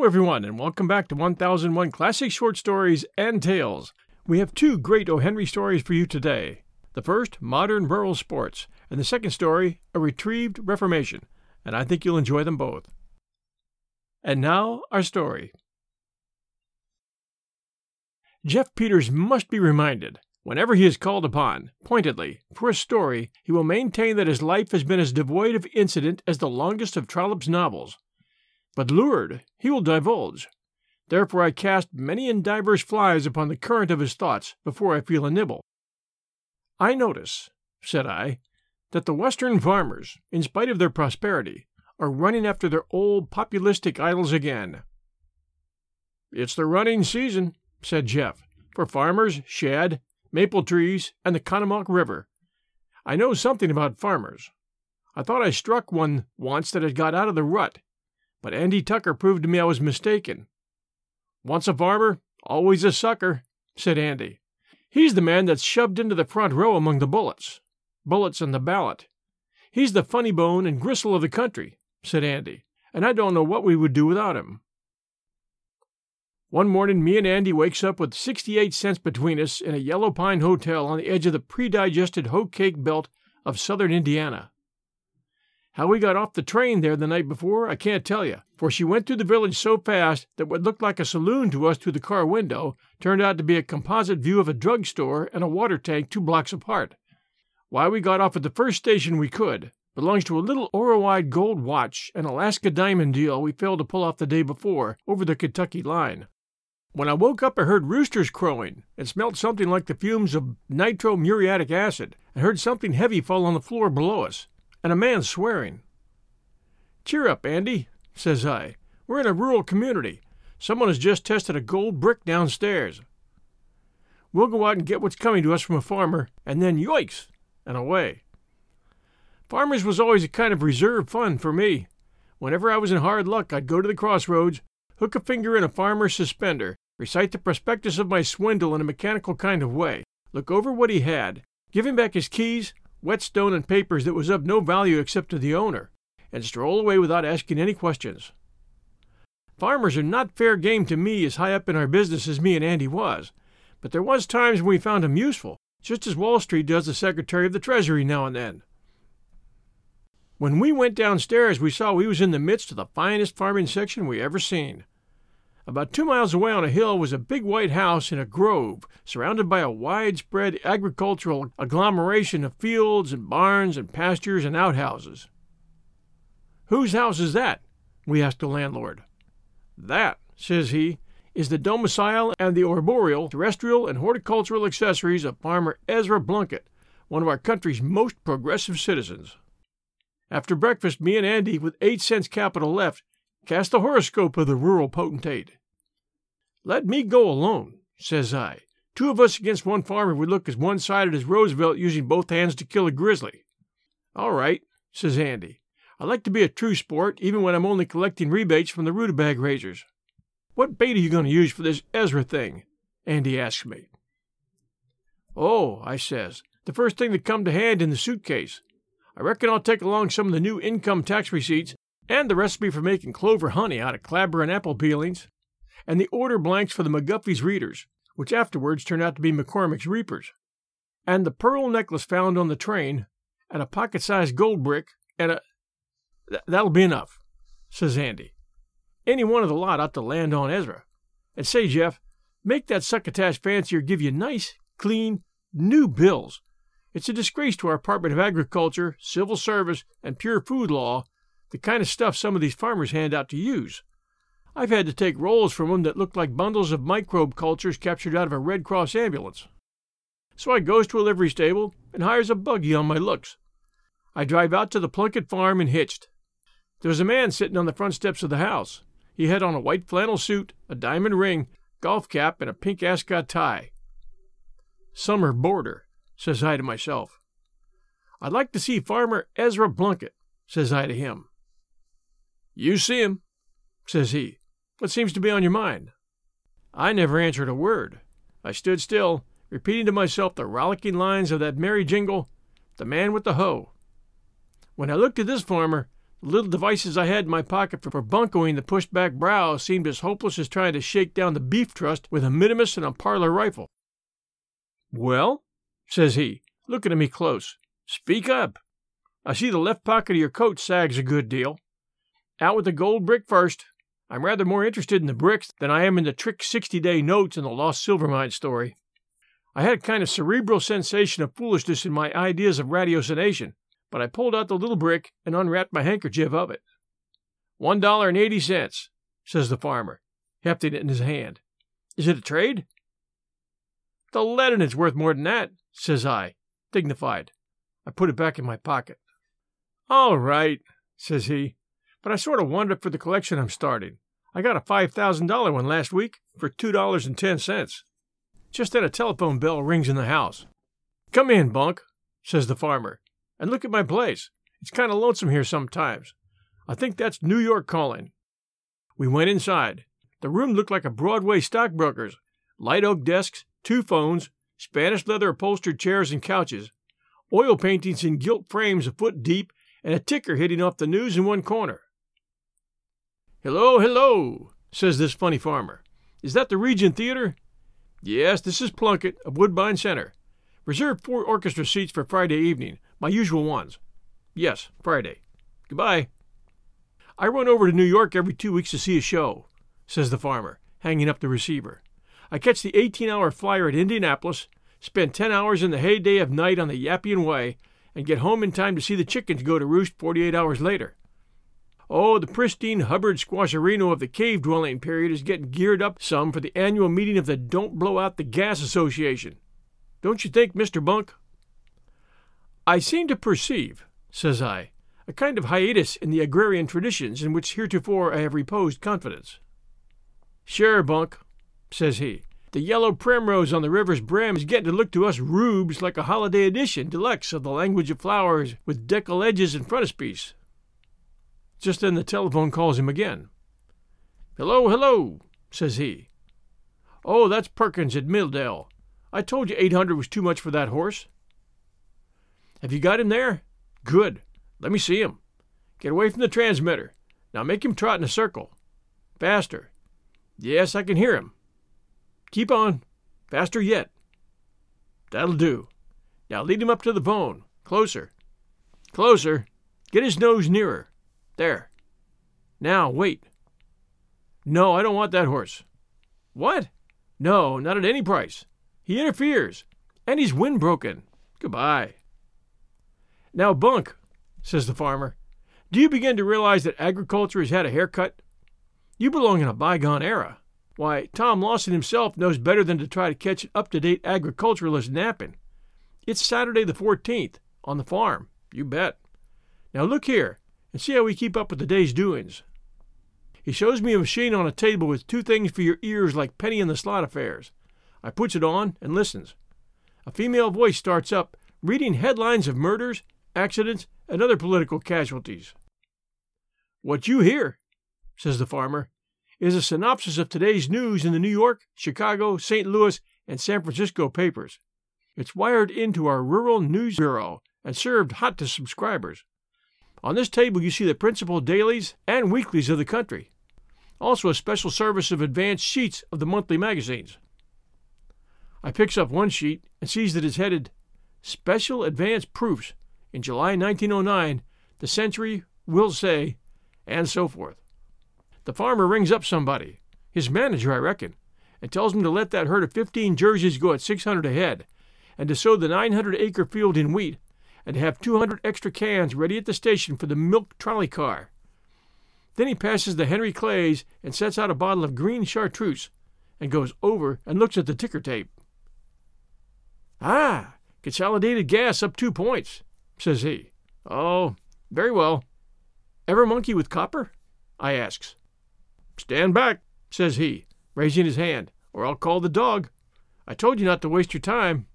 Hello, everyone, and welcome back to 1001 Classic Short Stories and Tales. We have two great O. Henry stories for you today. The first, Modern Rural Sports, and the second story, A Retrieved Reformation, and I think you'll enjoy them both. And now, our story. Jeff Peters must be reminded, whenever he is called upon, pointedly, for a story, he will maintain that his life has been as devoid of incident as the longest of Trollope's novels but lured, he will divulge. Therefore I cast many and divers flies upon the current of his thoughts before I feel a nibble. I notice, said I, that the Western farmers, in spite of their prosperity, are running after their old populistic idols again. It's the running season, said Jeff, for farmers, shad, maple trees, and the Conemaugh River. I know something about farmers. I thought I struck one once that had got out of the rut but Andy Tucker proved to me I was mistaken. Once a farmer, always a sucker, said Andy. He's the man that's shoved into the front row among the bullets. Bullets and the ballot. He's the funny bone and gristle of the country, said Andy, and I don't know what we would do without him. One morning, me and Andy wakes up with 68 cents between us in a yellow pine hotel on the edge of the pre-digested hoe cake belt of southern Indiana. How we got off the train there the night before, I can't tell you, for she went through the village so fast that what looked like a saloon to us through the car window turned out to be a composite view of a drug store and a water tank two blocks apart. Why we got off at the first station we could belongs to a little oroide gold watch and Alaska diamond deal we failed to pull off the day before over the Kentucky line. When I woke up, I heard roosters crowing and smelt something like the fumes of nitromuriatic acid, and heard something heavy fall on the floor below us and a man swearing. Cheer up, Andy, says I. We're in a rural community. Someone has just tested a gold brick downstairs. We'll go out and get what's coming to us from a farmer, and then yoicks, and away. Farmers was always a kind of reserve fund for me. Whenever I was in hard luck, I'd go to the crossroads, hook a finger in a farmer's suspender, recite the prospectus of my swindle in a mechanical kind of way, look over what he had, give him back his keys, whetstone, and papers that was of no value except to the owner, and stroll away without asking any questions. Farmers are not fair game to me as high up in our business as me and Andy was, but there was times when we found him useful, just as Wall Street does the Secretary of the Treasury now and then. When we went downstairs, we saw we was in the midst of the finest farming section we ever seen. About two miles away on a hill was a big white house in a grove, surrounded by a widespread agricultural agglomeration of fields and barns and pastures and outhouses. Whose house is that? we asked the landlord. That, says he, is the domicile and the arboreal, terrestrial, and horticultural accessories of Farmer Ezra Plunkett, one of our country's most progressive citizens. After breakfast, me and Andy, with eight cents capital left, cast the horoscope of the rural potentate. Let me go alone, says I. Two of us against one farmer would look as one sided as Roosevelt using both hands to kill a grizzly. All right, says Andy. I like to be a true sport, even when I'm only collecting rebates from the rutabaga raisers. What bait are you going to use for this Ezra thing? Andy asks me. Oh, I says, the first thing that come to hand in the suitcase. I reckon I'll take along some of the new income tax receipts and the recipe for making clover honey out of clabber and apple peelings, and the order blanks for the McGuffey's readers, which afterwards turned out to be McCormick's reapers, and the pearl necklace found on the train, and a pocket sized gold brick, and a. Th- that'll be enough, says Andy. Any one of the lot ought to land on Ezra. And say, Jeff, make that succotash fancier give you nice, clean, new bills. It's a disgrace to our Department of Agriculture, Civil Service, and Pure Food Law, the kind of stuff some of these farmers hand out to use. I've had to take rolls from from 'em that looked like bundles of microbe cultures captured out of a Red Cross ambulance. So I goes to a livery stable and hires a buggy on my looks. I drive out to the Plunkett farm and hitched. There was a man sitting on the front steps of the house. He had on a white flannel suit, a diamond ring, golf cap, and a pink ascot tie. Summer boarder, says I to myself. I'd like to see Farmer Ezra Plunkett, says I to him. You see him, says he. What seems to be on your mind? I never answered a word. I stood still, repeating to myself the rollicking lines of that merry jingle, The Man with the Hoe. When I looked at this farmer, the little devices I had in my pocket for buncoing the pushed back brow seemed as hopeless as trying to shake down the beef trust with a minimus and a parlor rifle. Well, says he, looking at me close, speak up. I see the left pocket of your coat sags a good deal. Out with the gold brick first. I'm rather more interested in the bricks than I am in the trick 60 day notes and the lost silver mine story. I had a kind of cerebral sensation of foolishness in my ideas of ratiocination, but I pulled out the little brick and unwrapped my handkerchief of it. One dollar and eighty cents, says the farmer, hefting it in his hand. Is it a trade? The lead in it's worth more than that, says I, dignified. I put it back in my pocket. All right, says he, but I sort of it for the collection I'm starting. I got a $5,000 one last week for $2.10. Just then a telephone bell rings in the house. Come in, Bunk, says the farmer, and look at my place. It's kind of lonesome here sometimes. I think that's New York calling. We went inside. The room looked like a Broadway stockbroker's. Light oak desks, two phones, Spanish leather upholstered chairs and couches, oil paintings in gilt frames a foot deep, and a ticker hitting off the news in one corner. Hello, hello, says this funny farmer. Is that the Regent Theater? Yes, this is Plunkett of Woodbine Center. Reserve four orchestra seats for Friday evening, my usual ones. Yes, Friday. Goodbye. I run over to New York every two weeks to see a show, says the farmer, hanging up the receiver. I catch the 18 hour flyer at Indianapolis, spend 10 hours in the heyday of night on the Yappian Way, and get home in time to see the chickens go to roost 48 hours later. Oh, the pristine Hubbard squasherino of the cave dwelling period is getting geared up some for the annual meeting of the Don't Blow Out the Gas Association. Don't you think, Mr. Bunk? I seem to perceive, says I, a kind of hiatus in the agrarian traditions in which heretofore I have reposed confidence. Sure, Bunk, says he. The yellow primrose on the river's brim is getting to look to us rubes like a holiday edition deluxe of the language of flowers with decal edges and frontispiece. Just then the telephone calls him again. Hello, hello, says he. Oh, that's Perkins at Milldale. I told you 800 was too much for that horse. Have you got him there? Good. Let me see him. Get away from the transmitter. Now make him trot in a circle. Faster. Yes, I can hear him. Keep on. Faster yet. That'll do. Now lead him up to the bone. Closer. Closer. Get his nose nearer. There. Now, wait. No, I don't want that horse. What? No, not at any price. He interferes, and he's wind broken. Goodbye. Now, Bunk, says the farmer, do you begin to realize that agriculture has had a haircut? You belong in a bygone era. Why, Tom Lawson himself knows better than to try to catch an up to date agriculturalist napping. It's Saturday the 14th, on the farm, you bet. Now look here, and see how we keep up with the day's doings. He shows me a machine on a table with two things for your ears like penny in the slot affairs. I puts it on and listens. A female voice starts up, reading headlines of murders, accidents, and other political casualties. What you hear, says the farmer, is a synopsis of today's news in the New York, Chicago, St. Louis, and San Francisco papers. It's wired into our rural news bureau and served hot to subscribers. On this table, you see the principal dailies and weeklies of the country. Also, a special service of advanced sheets of the monthly magazines. I picks up one sheet and sees that it's headed Special Advance Proofs in July 1909, the Century will say, and so forth. The farmer rings up somebody, his manager, I reckon, and tells him to let that herd of 15 jerseys go at 600 a head, and to sow the 900 acre field in wheat, and have 200 extra cans ready at the station for the milk trolley car. Then he passes the Henry Clays and sets out a bottle of green chartreuse, and goes over and looks at the ticker tape. Ah, consolidated gas up two points, says he. Oh, very well. Ever monkey with copper? I asks. Stand back, says he, raising his hand, or I'll call the dog. I told you not to waste your time.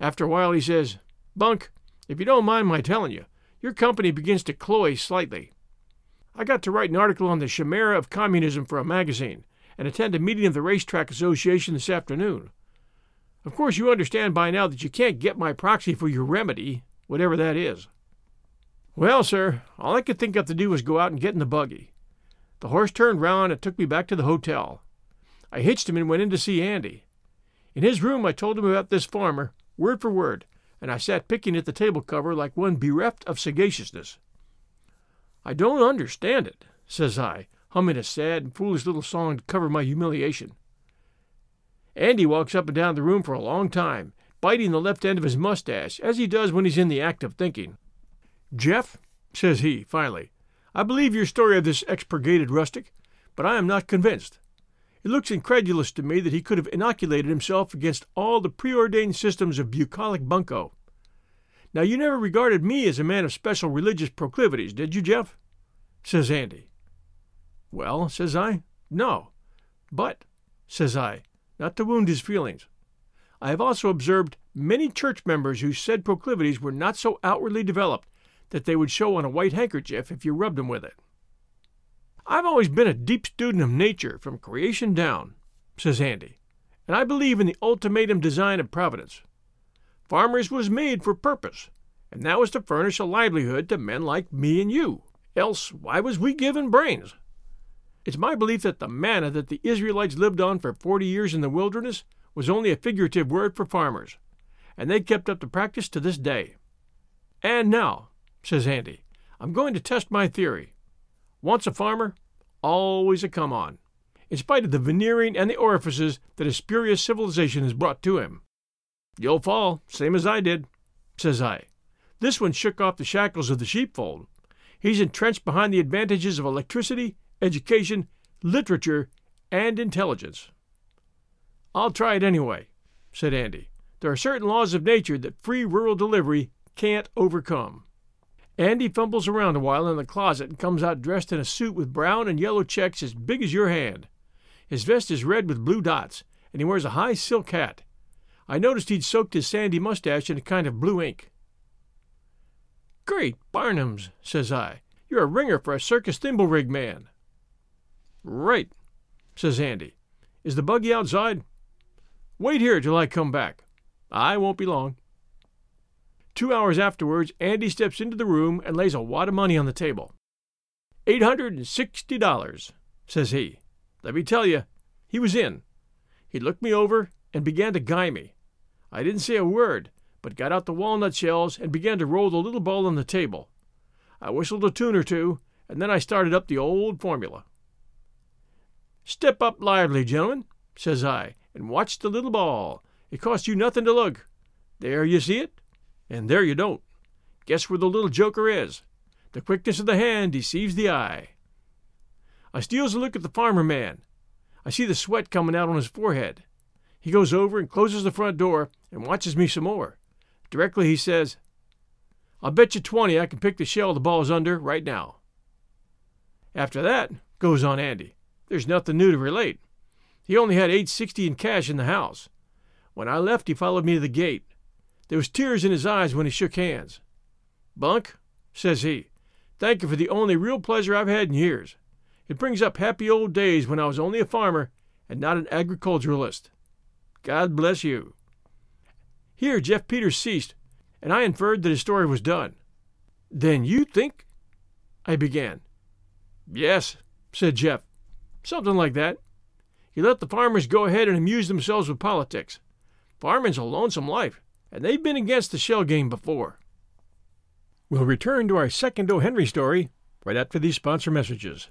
After a while, he says, Bunk, if you don't mind my telling you, your company begins to cloy slightly. I got to write an article on the chimera of communism for a magazine and attend a meeting of the Racetrack Association this afternoon. Of course, you understand by now that you can't get my proxy for your remedy, whatever that is. Well, sir, all I could think of to do was go out and get in the buggy. The horse turned round and took me back to the hotel. I hitched him and went in to see Andy. In his room, I told him about this farmer, word for word, and I sat picking at the table cover like one bereft of sagaciousness. I don't understand it, says I, humming a sad and foolish little song to cover my humiliation. Andy walks up and down the room for a long time, biting the left end of his mustache, as he does when he's in the act of thinking. Jeff, says he, finally, I believe your story of this expurgated rustic, but I am not convinced. It looks incredulous to me that he could have inoculated himself against all the preordained systems of bucolic bunco. Now, you never regarded me as a man of special religious proclivities, did you, Jeff? says Andy. Well, says I, no. But, says I, not to wound his feelings. I have also observed many church members whose said proclivities were not so outwardly developed that they would show on a white handkerchief if you rubbed them with it. I've always been a deep student of nature from creation down, says Andy, and I believe in the ultimatum design of Providence. Farmers was made for purpose, and that was to furnish a livelihood to men like me and you. Else, why was we given brains? It's my belief that the manna that the Israelites lived on for forty years in the wilderness was only a figurative word for farmers, and they kept up the practice to this day. And now, says Andy, I'm going to test my theory. Once a farmer, always a come on, in spite of the veneering and the orifices that a spurious civilization has brought to him. You'll fall, same as I did, says I. This one shook off the shackles of the sheepfold. He's entrenched behind the advantages of electricity education, literature, and intelligence. I'll try it anyway, said Andy. There are certain laws of nature that free rural delivery can't overcome. Andy fumbles around a while in the closet and comes out dressed in a suit with brown and yellow checks as big as your hand. His vest is red with blue dots, and he wears a high silk hat. I noticed he'd soaked his sandy mustache in a kind of blue ink. Great Barnums, says I. You're a ringer for a circus thimble rig man. Right, says Andy. Is the buggy outside? Wait here till I come back. I won't be long. Two hours afterwards, Andy steps into the room and lays a wad of money on the table. Eight hundred and sixty dollars, says he. Let me tell you, he was in. He looked me over and began to guy me. I didn't say a word, but got out the walnut shells and began to roll the little ball on the table. I whistled a tune or two, and then I started up the old formula. Step up lively, gentlemen, says I, and watch the little ball. It costs you nothing to look. There you see it, and there you don't. Guess where the little joker is. The quickness of the hand deceives the eye. I steals a look at the farmer man. I see the sweat coming out on his forehead. He goes over and closes the front door and watches me some more. Directly he says, I'll bet you twenty I can pick the shell the ball's under right now. After that, goes on Andy, there's nothing new to relate. He only had eight sixty in cash in the house. When I left, he followed me to the gate. There was tears in his eyes when he shook hands. Bunk, says he, thank you for the only real pleasure I've had in years. It brings up happy old days when I was only a farmer and not an agriculturalist. God bless you. Here, Jeff Peters ceased, and I inferred that his story was done. Then you think? I began. Yes, said Jeff. Something like that. He let the farmers go ahead and amuse themselves with politics. Farming's a lonesome life, and they've been against the shell game before. We'll return to our second O. Henry story right after these sponsor messages.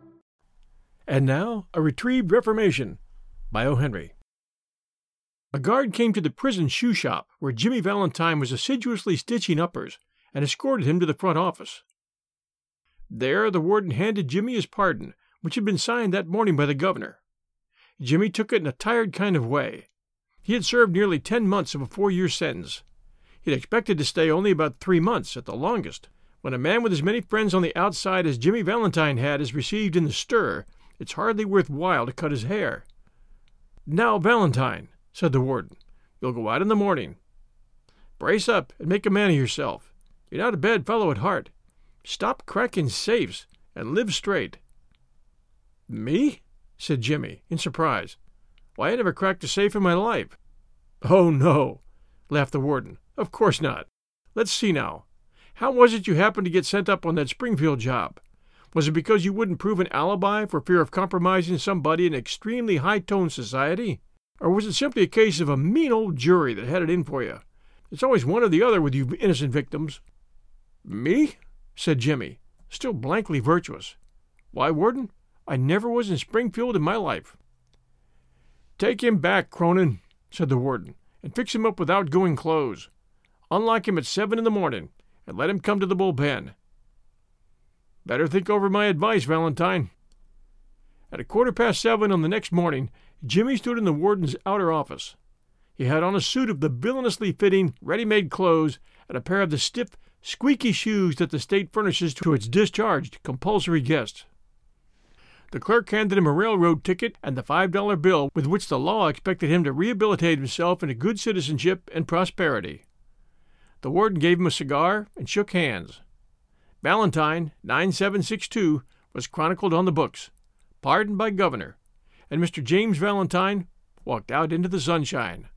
And now, a retrieved Reformation by O. Henry. A guard came to the prison shoe shop where Jimmy Valentine was assiduously stitching uppers and escorted him to the front office. There, the warden handed Jimmy his pardon, which had been signed that morning by the governor. Jimmy took it in a tired kind of way. He had served nearly ten months of a four year sentence. He had expected to stay only about three months at the longest. When a man with as many friends on the outside as Jimmy Valentine had is received in the stir, it's hardly worth while to cut his hair. Now, Valentine, said the warden, you'll go out in the morning. Brace up and make a man of yourself. You're not a bad fellow at heart. Stop cracking safes and live straight. Me? said Jimmy, in surprise. Why, I never cracked a safe in my life. Oh, no, laughed the warden. Of course not. Let's see now. How was it you happened to get sent up on that Springfield job? Was it because you wouldn't prove an alibi for fear of compromising somebody in extremely high toned society? Or was it simply a case of a mean old jury that had it in for you? It's always one or the other with you innocent victims. Me? said Jimmy, still blankly virtuous. Why, Warden, I never was in Springfield in my life. Take him back, Cronin, said the warden, and fix him up with outgoing clothes. Unlock him at seven in the morning, and let him come to the bullpen. Better think over my advice, Valentine. At a quarter past seven on the next morning, Jimmy stood in the warden's outer office. He had on a suit of the villainously fitting, ready made clothes and a pair of the stiff, squeaky shoes that the state furnishes to its discharged, compulsory guests. The clerk handed him a railroad ticket and the five dollar bill with which the law expected him to rehabilitate himself into good citizenship and prosperity. The warden gave him a cigar and shook hands. Valentine, 9762, was chronicled on the books, pardoned by governor, and Mr. James Valentine walked out into the sunshine.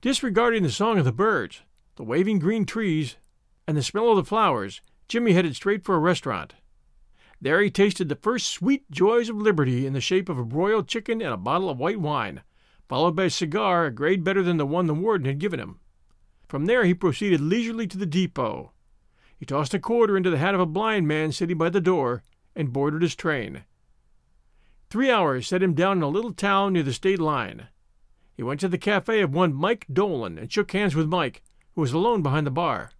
Disregarding the song of the birds, the waving green trees, and the smell of the flowers, Jimmy headed straight for a restaurant. There he tasted the first sweet joys of liberty in the shape of a broiled chicken and a bottle of white wine, followed by a cigar a grade better than the one the warden had given him. From there he proceeded leisurely to the depot, he tossed a quarter into the hat of a blind man sitting by the door and boarded his train. Three hours set him down in a little town near the state line. He went to the cafe of one Mike Dolan and shook hands with Mike, who was alone behind the bar.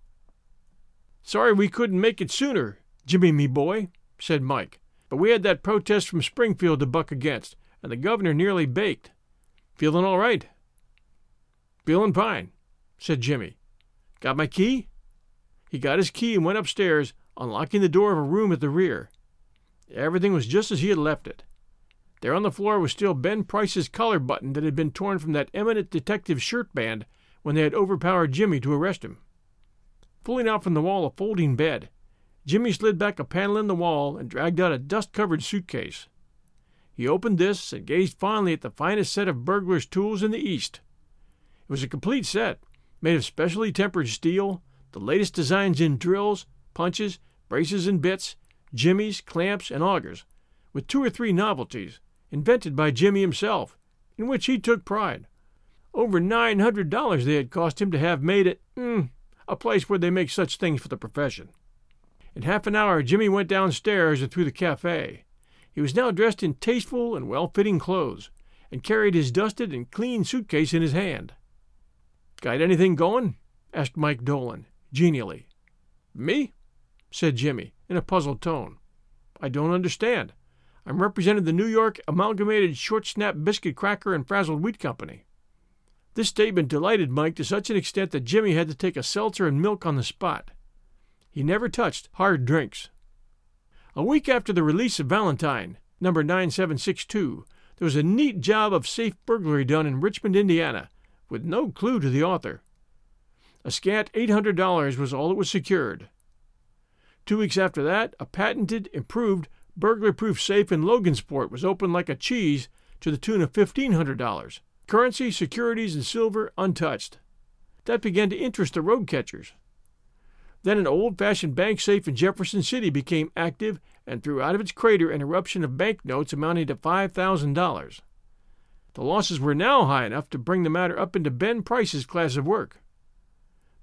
Sorry we couldn't make it sooner, Jimmy, me boy, said Mike, but we had that protest from Springfield to buck against, and the governor nearly baked. Feeling all right? Feeling fine, said Jimmy. Got my key? He got his key and went upstairs, unlocking the door of a room at the rear. Everything was just as he had left it. There on the floor was still Ben Price's collar button that had been torn from that eminent detective's shirt band when they had overpowered Jimmy to arrest him. Pulling out from the wall a folding bed, Jimmy slid back a panel in the wall and dragged out a dust covered suitcase. He opened this and gazed fondly at the finest set of burglar's tools in the East. It was a complete set, made of specially tempered steel, the latest designs in drills, punches, braces and bits, jimmies, clamps, and augers, with two or three novelties, invented by Jimmy himself, in which he took pride. Over nine hundred dollars they had cost him to have made at mm, a place where they make such things for the profession. In half an hour Jimmy went downstairs and through the cafe. He was now dressed in tasteful and well fitting clothes, and carried his dusted and clean suitcase in his hand. Got anything going? asked Mike Dolan, genially. Me? said Jimmy, in a puzzled tone. I don't understand. I'm representing the New York Amalgamated Short Snap Biscuit Cracker and Frazzled Wheat Company. This statement delighted Mike to such an extent that Jimmy had to take a seltzer and milk on the spot. He never touched hard drinks. A week after the release of Valentine, number 9762, there was a neat job of safe burglary done in Richmond, Indiana, with no clue to the author. A scant $800 was all that was secured. Two weeks after that, a patented, improved, burglar proof safe in Logansport was opened like a cheese to the tune of $1,500. Currency, securities, and silver untouched. That began to interest the road catchers. Then an old fashioned bank safe in Jefferson City became active and threw out of its crater an eruption of banknotes amounting to $5,000. The losses were now high enough to bring the matter up into Ben Price's class of work.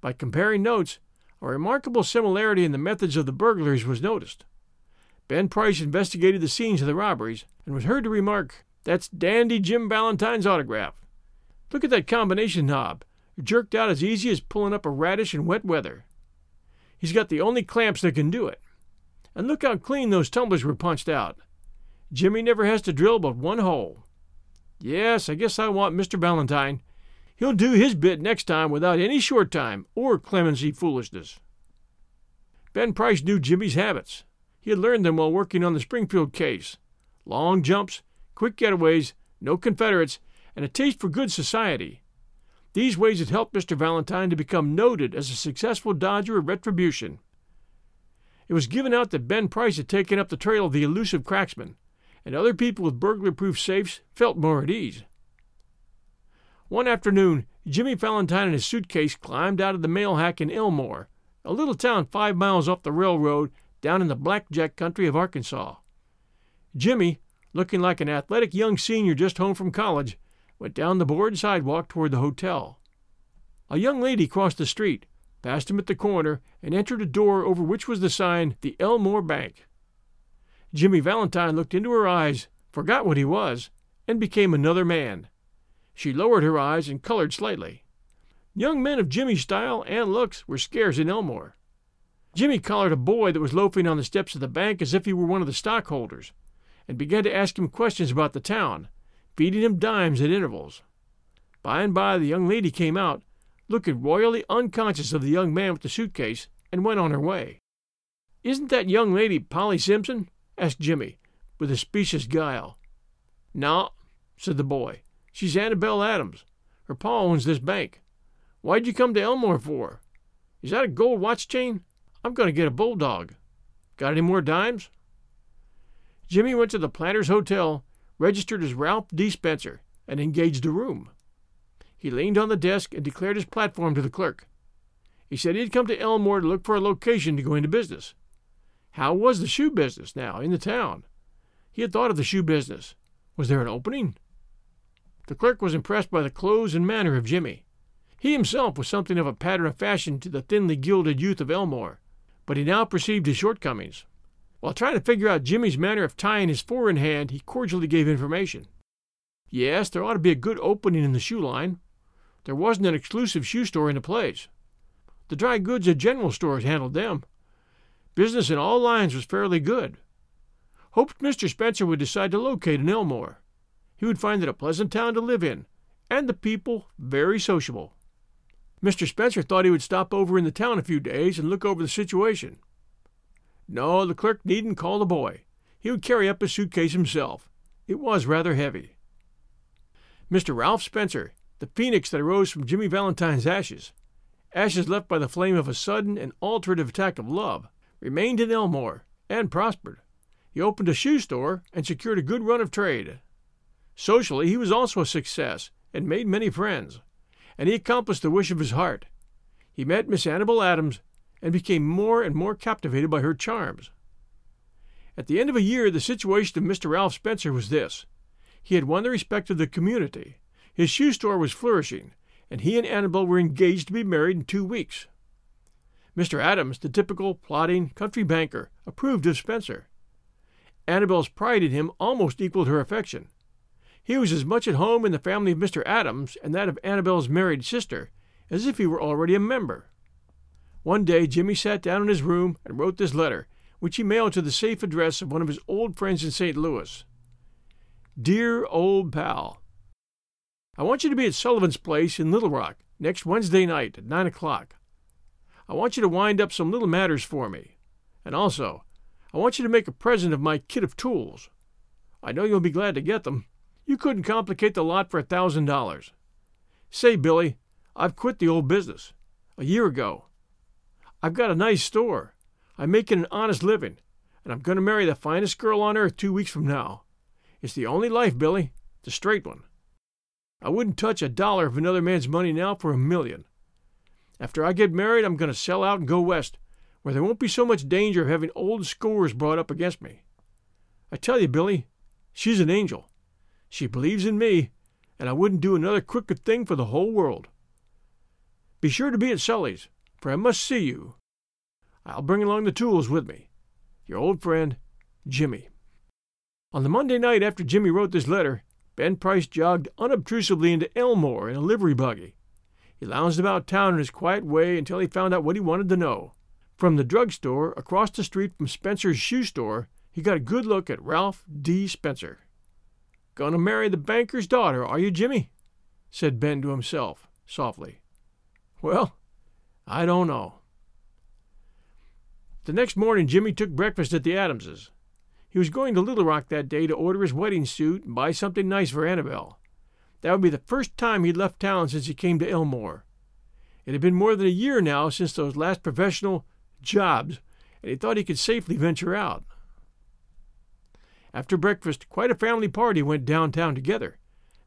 By comparing notes, a remarkable similarity in the methods of the burglars was noticed. Ben Price investigated the scenes of the robberies and was heard to remark, That's dandy Jim Valentine's autograph. Look at that combination knob, jerked out as easy as pulling up a radish in wet weather. He's got the only clamps that can do it. And look how clean those tumblers were punched out. Jimmy never has to drill but one hole. Yes, I guess I want Mr. Valentine. He'll do his bit next time without any short time or clemency foolishness. Ben Price knew Jimmy's habits. He had learned them while working on the Springfield case long jumps, quick getaways, no Confederates, and a taste for good society. These ways had helped Mr. Valentine to become noted as a successful dodger of retribution. It was given out that Ben Price had taken up the trail of the elusive cracksman, and other people with burglar proof safes felt more at ease. One afternoon, Jimmy Valentine and his suitcase climbed out of the mail hack in Elmore, a little town five miles off the railroad down in the blackjack country of Arkansas. Jimmy, looking like an athletic young senior just home from college, went down the board sidewalk toward the hotel. A young lady crossed the street, passed him at the corner, and entered a door over which was the sign, The Elmore Bank. Jimmy Valentine looked into her eyes, forgot what he was, and became another man. She lowered her eyes and colored slightly. Young men of Jimmy's style and looks were scarce in Elmore. Jimmy collared a boy that was loafing on the steps of the bank as if he were one of the stockholders, and began to ask him questions about the town, feeding him dimes at intervals. By and by the young lady came out, looking royally unconscious of the young man with the suitcase, and went on her way. Isn't that young lady Polly Simpson? asked Jimmy, with a specious guile. No, said the boy. She's Annabel Adams. Her pa owns this bank. Why'd you come to Elmore for? Is that a gold watch chain? I'm going to get a bulldog. Got any more dimes? Jimmy went to the Planters Hotel, registered as Ralph D. Spencer, and engaged a room. He leaned on the desk and declared his platform to the clerk. He said he had come to Elmore to look for a location to go into business. How was the shoe business now in the town? He had thought of the shoe business. Was there an opening? The clerk was impressed by the clothes and manner of Jimmy. He himself was something of a pattern of fashion to the thinly gilded youth of Elmore, but he now perceived his shortcomings. While trying to figure out Jimmy's manner of tying his four in hand, he cordially gave information. Yes, there ought to be a good opening in the shoe line. There wasn't an exclusive shoe store in the place. The dry goods and general stores handled them. Business in all lines was fairly good. Hoped Mr. Spencer would decide to locate in Elmore. He would find it a pleasant town to live in, and the people very sociable. Mr. Spencer thought he would stop over in the town a few days and look over the situation. No, the clerk needn't call the boy. He would carry up his suitcase himself. It was rather heavy. Mr. Ralph Spencer, the phoenix that arose from Jimmy Valentine's ashes, ashes left by the flame of a sudden and alterative attack of love, remained in Elmore, and prospered. He opened a shoe store and secured a good run of trade. Socially, he was also a success and made many friends, and he accomplished the wish of his heart. He met Miss Annabel Adams and became more and more captivated by her charms. At the end of a year, the situation of Mr. Ralph Spencer was this he had won the respect of the community, his shoe store was flourishing, and he and Annabel were engaged to be married in two weeks. Mr. Adams, the typical plodding country banker, approved of Spencer. Annabel's pride in him almost equaled her affection. He was as much at home in the family of Mr. Adams and that of Annabel's married sister as if he were already a member. One day Jimmy sat down in his room and wrote this letter, which he mailed to the safe address of one of his old friends in St. Louis. Dear old pal, I want you to be at Sullivan's place in Little Rock next Wednesday night at nine o'clock. I want you to wind up some little matters for me. And also, I want you to make a present of my kit of tools. I know you'll be glad to get them. You couldn't complicate the lot for a thousand dollars. Say, Billy, I've quit the old business. A year ago. I've got a nice store. I'm making an honest living, and I'm going to marry the finest girl on earth two weeks from now. It's the only life, Billy, the straight one. I wouldn't touch a dollar of another man's money now for a million. After I get married, I'm going to sell out and go west, where there won't be so much danger of having old scores brought up against me. I tell you, Billy, she's an angel. She believes in me, and I wouldn't do another crooked thing for the whole world. Be sure to be at Sully's, for I must see you. I'll bring along the tools with me. Your old friend, Jimmy. On the Monday night after Jimmy wrote this letter, Ben Price jogged unobtrusively into Elmore in a livery buggy. He lounged about town in his quiet way until he found out what he wanted to know. From the drug store across the street from Spencer's shoe store, he got a good look at Ralph D. Spencer. Gonna marry the banker's daughter, are you, Jimmy? said Ben to himself, softly. Well, I don't know. The next morning, Jimmy took breakfast at the Adamses. He was going to Little Rock that day to order his wedding suit and buy something nice for Annabel. That would be the first time he'd left town since he came to Elmore. It had been more than a year now since those last professional jobs, and he thought he could safely venture out. After breakfast, quite a family party went downtown together.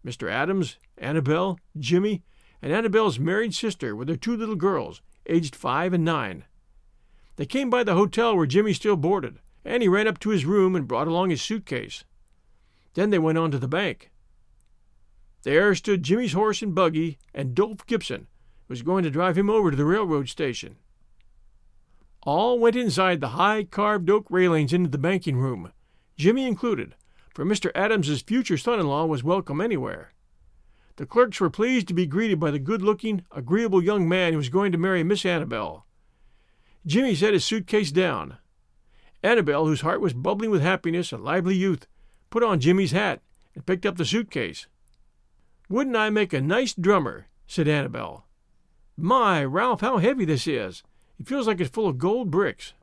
Mr. Adams, Annabel, Jimmy, and Annabel's married sister with their two little girls, aged five and nine. They came by the hotel where Jimmy still boarded, and he ran up to his room and brought along his suitcase. Then they went on to the bank. There stood Jimmy's horse and buggy, and Dolph Gibson was going to drive him over to the railroad station. All went inside the high carved oak railings into the banking room, Jimmy included, for Mr. Adams's future son in law was welcome anywhere. The clerks were pleased to be greeted by the good looking, agreeable young man who was going to marry Miss Annabel. Jimmy set his suitcase down. Annabel, whose heart was bubbling with happiness and lively youth, put on Jimmy's hat and picked up the suitcase. Wouldn't I make a nice drummer? said Annabel. My, Ralph, how heavy this is! It feels like it's full of gold bricks.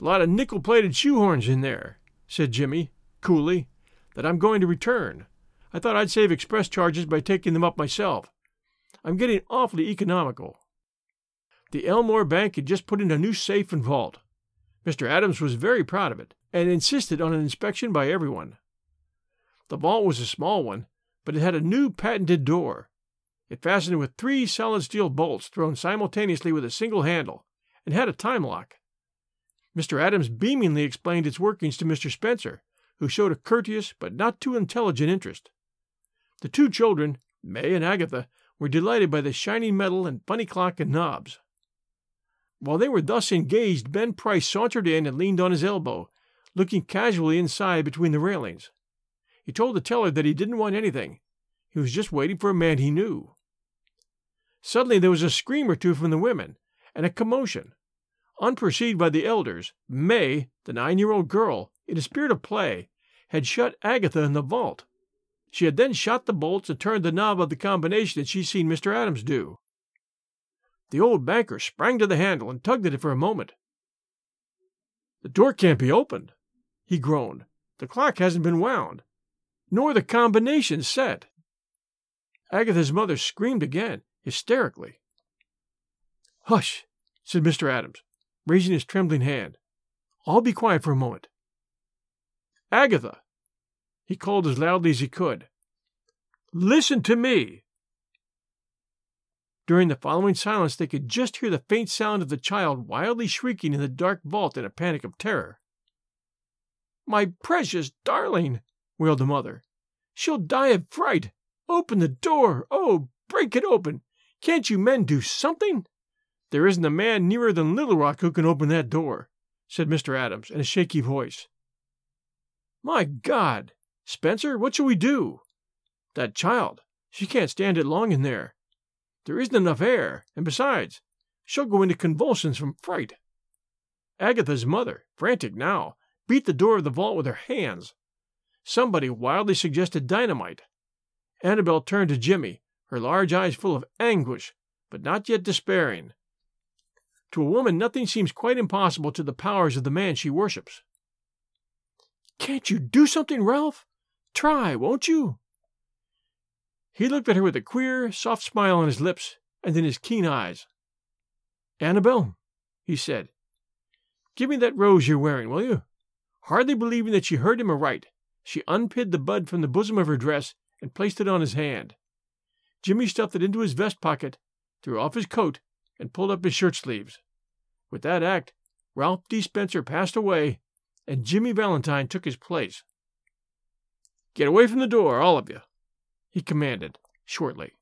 A lot of nickel plated shoehorns in there, said Jimmy, coolly, that I'm going to return. I thought I'd save express charges by taking them up myself. I'm getting awfully economical. The Elmore Bank had just put in a new safe and vault. Mr. Adams was very proud of it and insisted on an inspection by everyone. The vault was a small one, but it had a new patented door. It fastened with three solid steel bolts thrown simultaneously with a single handle, and had a time lock. Mr. Adams beamingly explained its workings to Mr. Spencer, who showed a courteous but not too intelligent interest. The two children, May and Agatha, were delighted by the shining metal and funny clock and knobs. While they were thus engaged, Ben Price sauntered in and leaned on his elbow, looking casually inside between the railings. He told the teller that he didn't want anything. He was just waiting for a man he knew. Suddenly there was a scream or two from the women, and a commotion. Unperceived by the elders, May, the nine year old girl, in a spirit of play, had shut Agatha in the vault. She had then shot the bolts and turned the knob of the combination that she'd seen Mr. Adams do. The old banker sprang to the handle and tugged at it for a moment. The door can't be opened, he groaned. The clock hasn't been wound, nor the combination set. Agatha's mother screamed again, hysterically. Hush, said Mr. Adams, raising his trembling hand. I'll be quiet for a moment. Agatha, he called as loudly as he could. Listen to me. During the following silence, they could just hear the faint sound of the child wildly shrieking in the dark vault in a panic of terror. My precious darling, wailed the mother. She'll die of fright. Open the door. Oh, break it open. Can't you men do something? There isn't a man nearer than Little Rock who can open that door, said Mr. Adams in a shaky voice. My God! Spencer, what shall we do? That child, she can't stand it long in there. There isn't enough air, and besides, she'll go into convulsions from fright. Agatha's mother, frantic now, beat the door of the vault with her hands. Somebody wildly suggested dynamite. Annabel turned to Jimmy, her large eyes full of anguish, but not yet despairing. To a woman, nothing seems quite impossible to the powers of the man she worships. Can't you do something, Ralph? Try, won't you? He looked at her with a queer, soft smile on his lips and in his keen eyes. Annabel, he said, give me that rose you're wearing, will you? Hardly believing that she heard him aright, she unpinned the bud from the bosom of her dress and placed it on his hand. Jimmy stuffed it into his vest pocket, threw off his coat, and pulled up his shirt sleeves. With that act, Ralph D. Spencer passed away, and Jimmy Valentine took his place. Get away from the door, all of you, he commanded, shortly.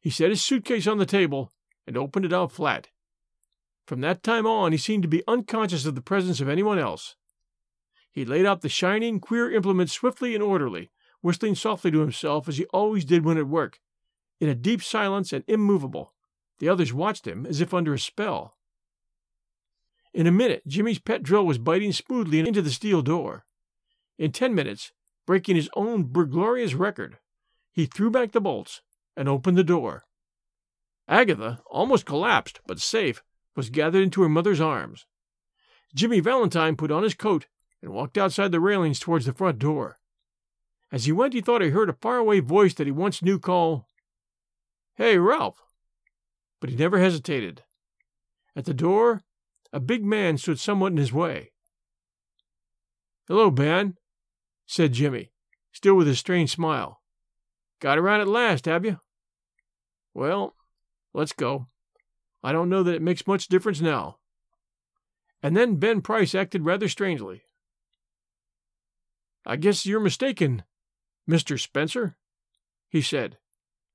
He set his suitcase on the table and opened it out flat. From that time on, he seemed to be unconscious of the presence of anyone else. He laid out the shining, queer implement swiftly and orderly, whistling softly to himself as he always did when at work, in a deep silence and immovable. The others watched him as if under a spell. In a minute, Jimmy's pet drill was biting smoothly into the steel door. In ten minutes, breaking his own burglarious record, he threw back the bolts and opened the door. Agatha, almost collapsed, but safe, was gathered into her mother's arms. Jimmy Valentine put on his coat and walked outside the railings towards the front door. As he went, he thought he heard a faraway voice that he once knew call, Hey, Ralph! But he never hesitated. At the door, a big man stood somewhat in his way. Hello, Ben, said Jimmy, still with his strange smile. Got around at last, have you? Well, let's go. I don't know that it makes much difference now. And then Ben Price acted rather strangely. I guess you're mistaken, Mr. Spencer, he said.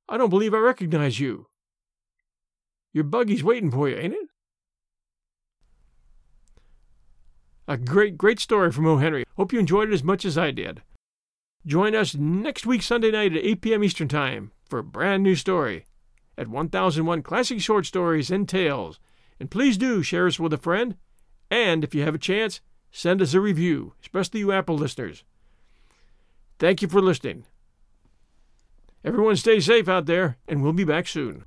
I don't believe I recognize you. Your buggy's waiting for you, ain't it? A great, great story from O. Henry. Hope you enjoyed it as much as I did. Join us next week, Sunday night at 8 p.m. Eastern Time, for a brand new story at 1001 Classic Short Stories and Tales. And please do share us with a friend. And if you have a chance, send us a review, especially you Apple listeners. Thank you for listening. Everyone stay safe out there, and we'll be back soon.